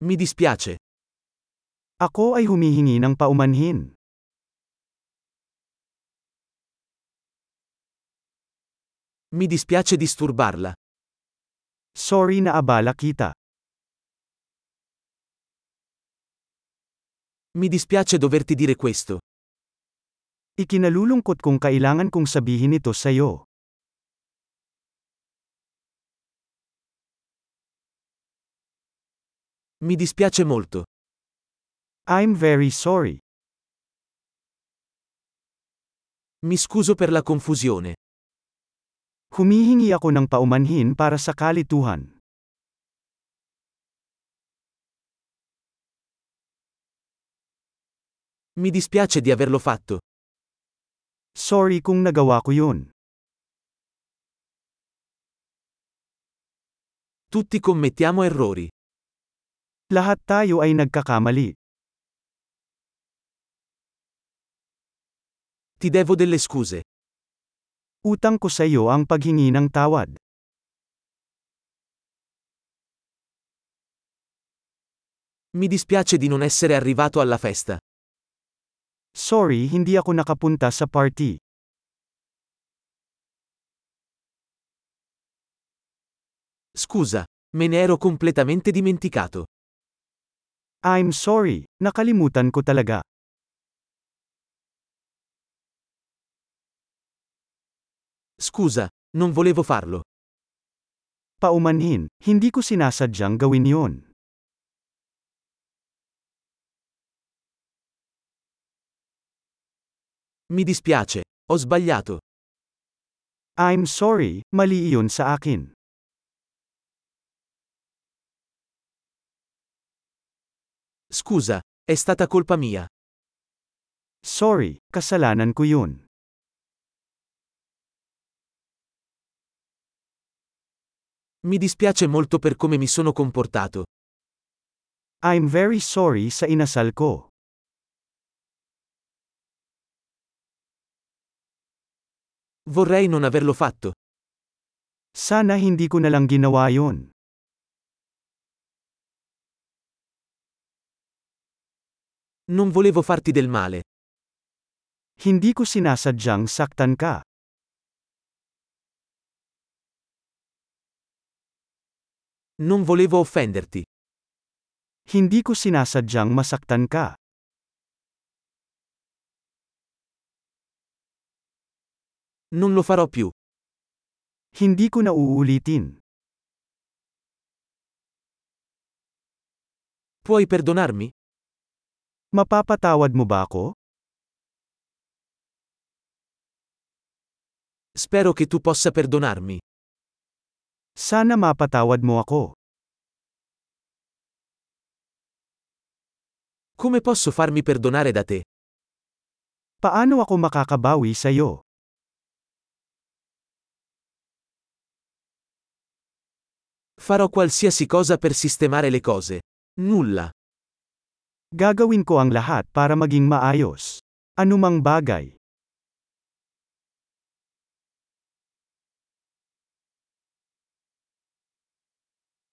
Mi dispiace. Ako ay humihingi ng paumanhin. Mi dispiace disturbarla. Sorry na abala kita. Mi dispiace doverti dire questo. Ikinalulungkot kung kailangan kong sabihin ito sa'yo. Mi dispiace molto. I'm very sorry. Mi scuso per la confusione. Humihingi ako ng paumanhin para sa kalituhan. Mi dispiace di averlo fatto. Sorry kung nagawa ko yun. Tutti commettiamo errori. Lahat tayo ay nagkakamali. Ti devo delle scuse. Utang ko sa iyo ang paghingi ng tawad. Mi dispiace di non essere arrivato alla festa. Sorry hindi ako nakapunta sa party. Scusa, me ne ero completamente dimenticato. I'm sorry, nakalimutan ko talaga. Scusa, non volevo farlo. Paumanhin, hindi ko sinasadyang gawin yon. Mi dispiace, ho sbagliato. I'm sorry, mali iyon sa akin. Scusa, è stata colpa mia. Sorry, kasalanan ko yun. Mi dispiace molto per come mi sono comportato. I'm very sorry sa inasal ko. Vorrei non averlo fatto. Sana hindi ko na lang ginawa yon. Non volevo farti del male. Hindi ko sinasadyang saktan ka. Non volevo offenderti. Hindi ko sinasadyang masaktan ka. Non lo farò più. Hindi ko na uulitin. Puoi perdonarmi? Mapapatawad mo ba ako? Spero che tu possa perdonarmi. Sana mapatawad mo ako. Come posso farmi perdonare da te? Paano ako makakabawi sa iyo? Farò qualsiasi cosa per sistemare le cose. Nulla. Gagawin ko ang lahat para maging maayos. Anumang bagay.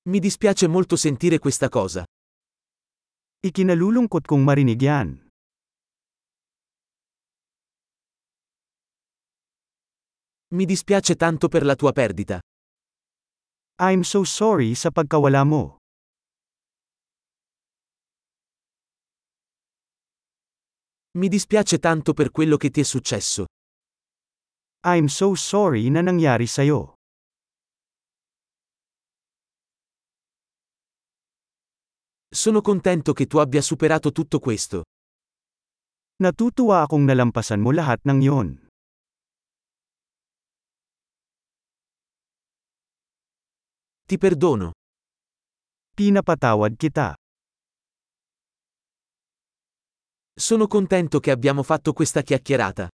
Mi dispiace molto sentire questa cosa. Ikinalulungkot kong marinig yan. Mi dispiace tanto per la tua perdita. I'm so sorry sa pagkawala mo. Mi dispiace tanto per quello che ti è successo. I'm so sorry na nangyari sa'yo. Sono contento che tu abbia superato tutto questo. Natutuwa akong nalampasan mo lahat ng yon. Ti perdono. Pinapatawad kita. Sono contento che abbiamo fatto questa chiacchierata.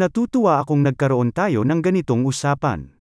Natutuwa akong nagkaroon tayo ng ganitong usapan.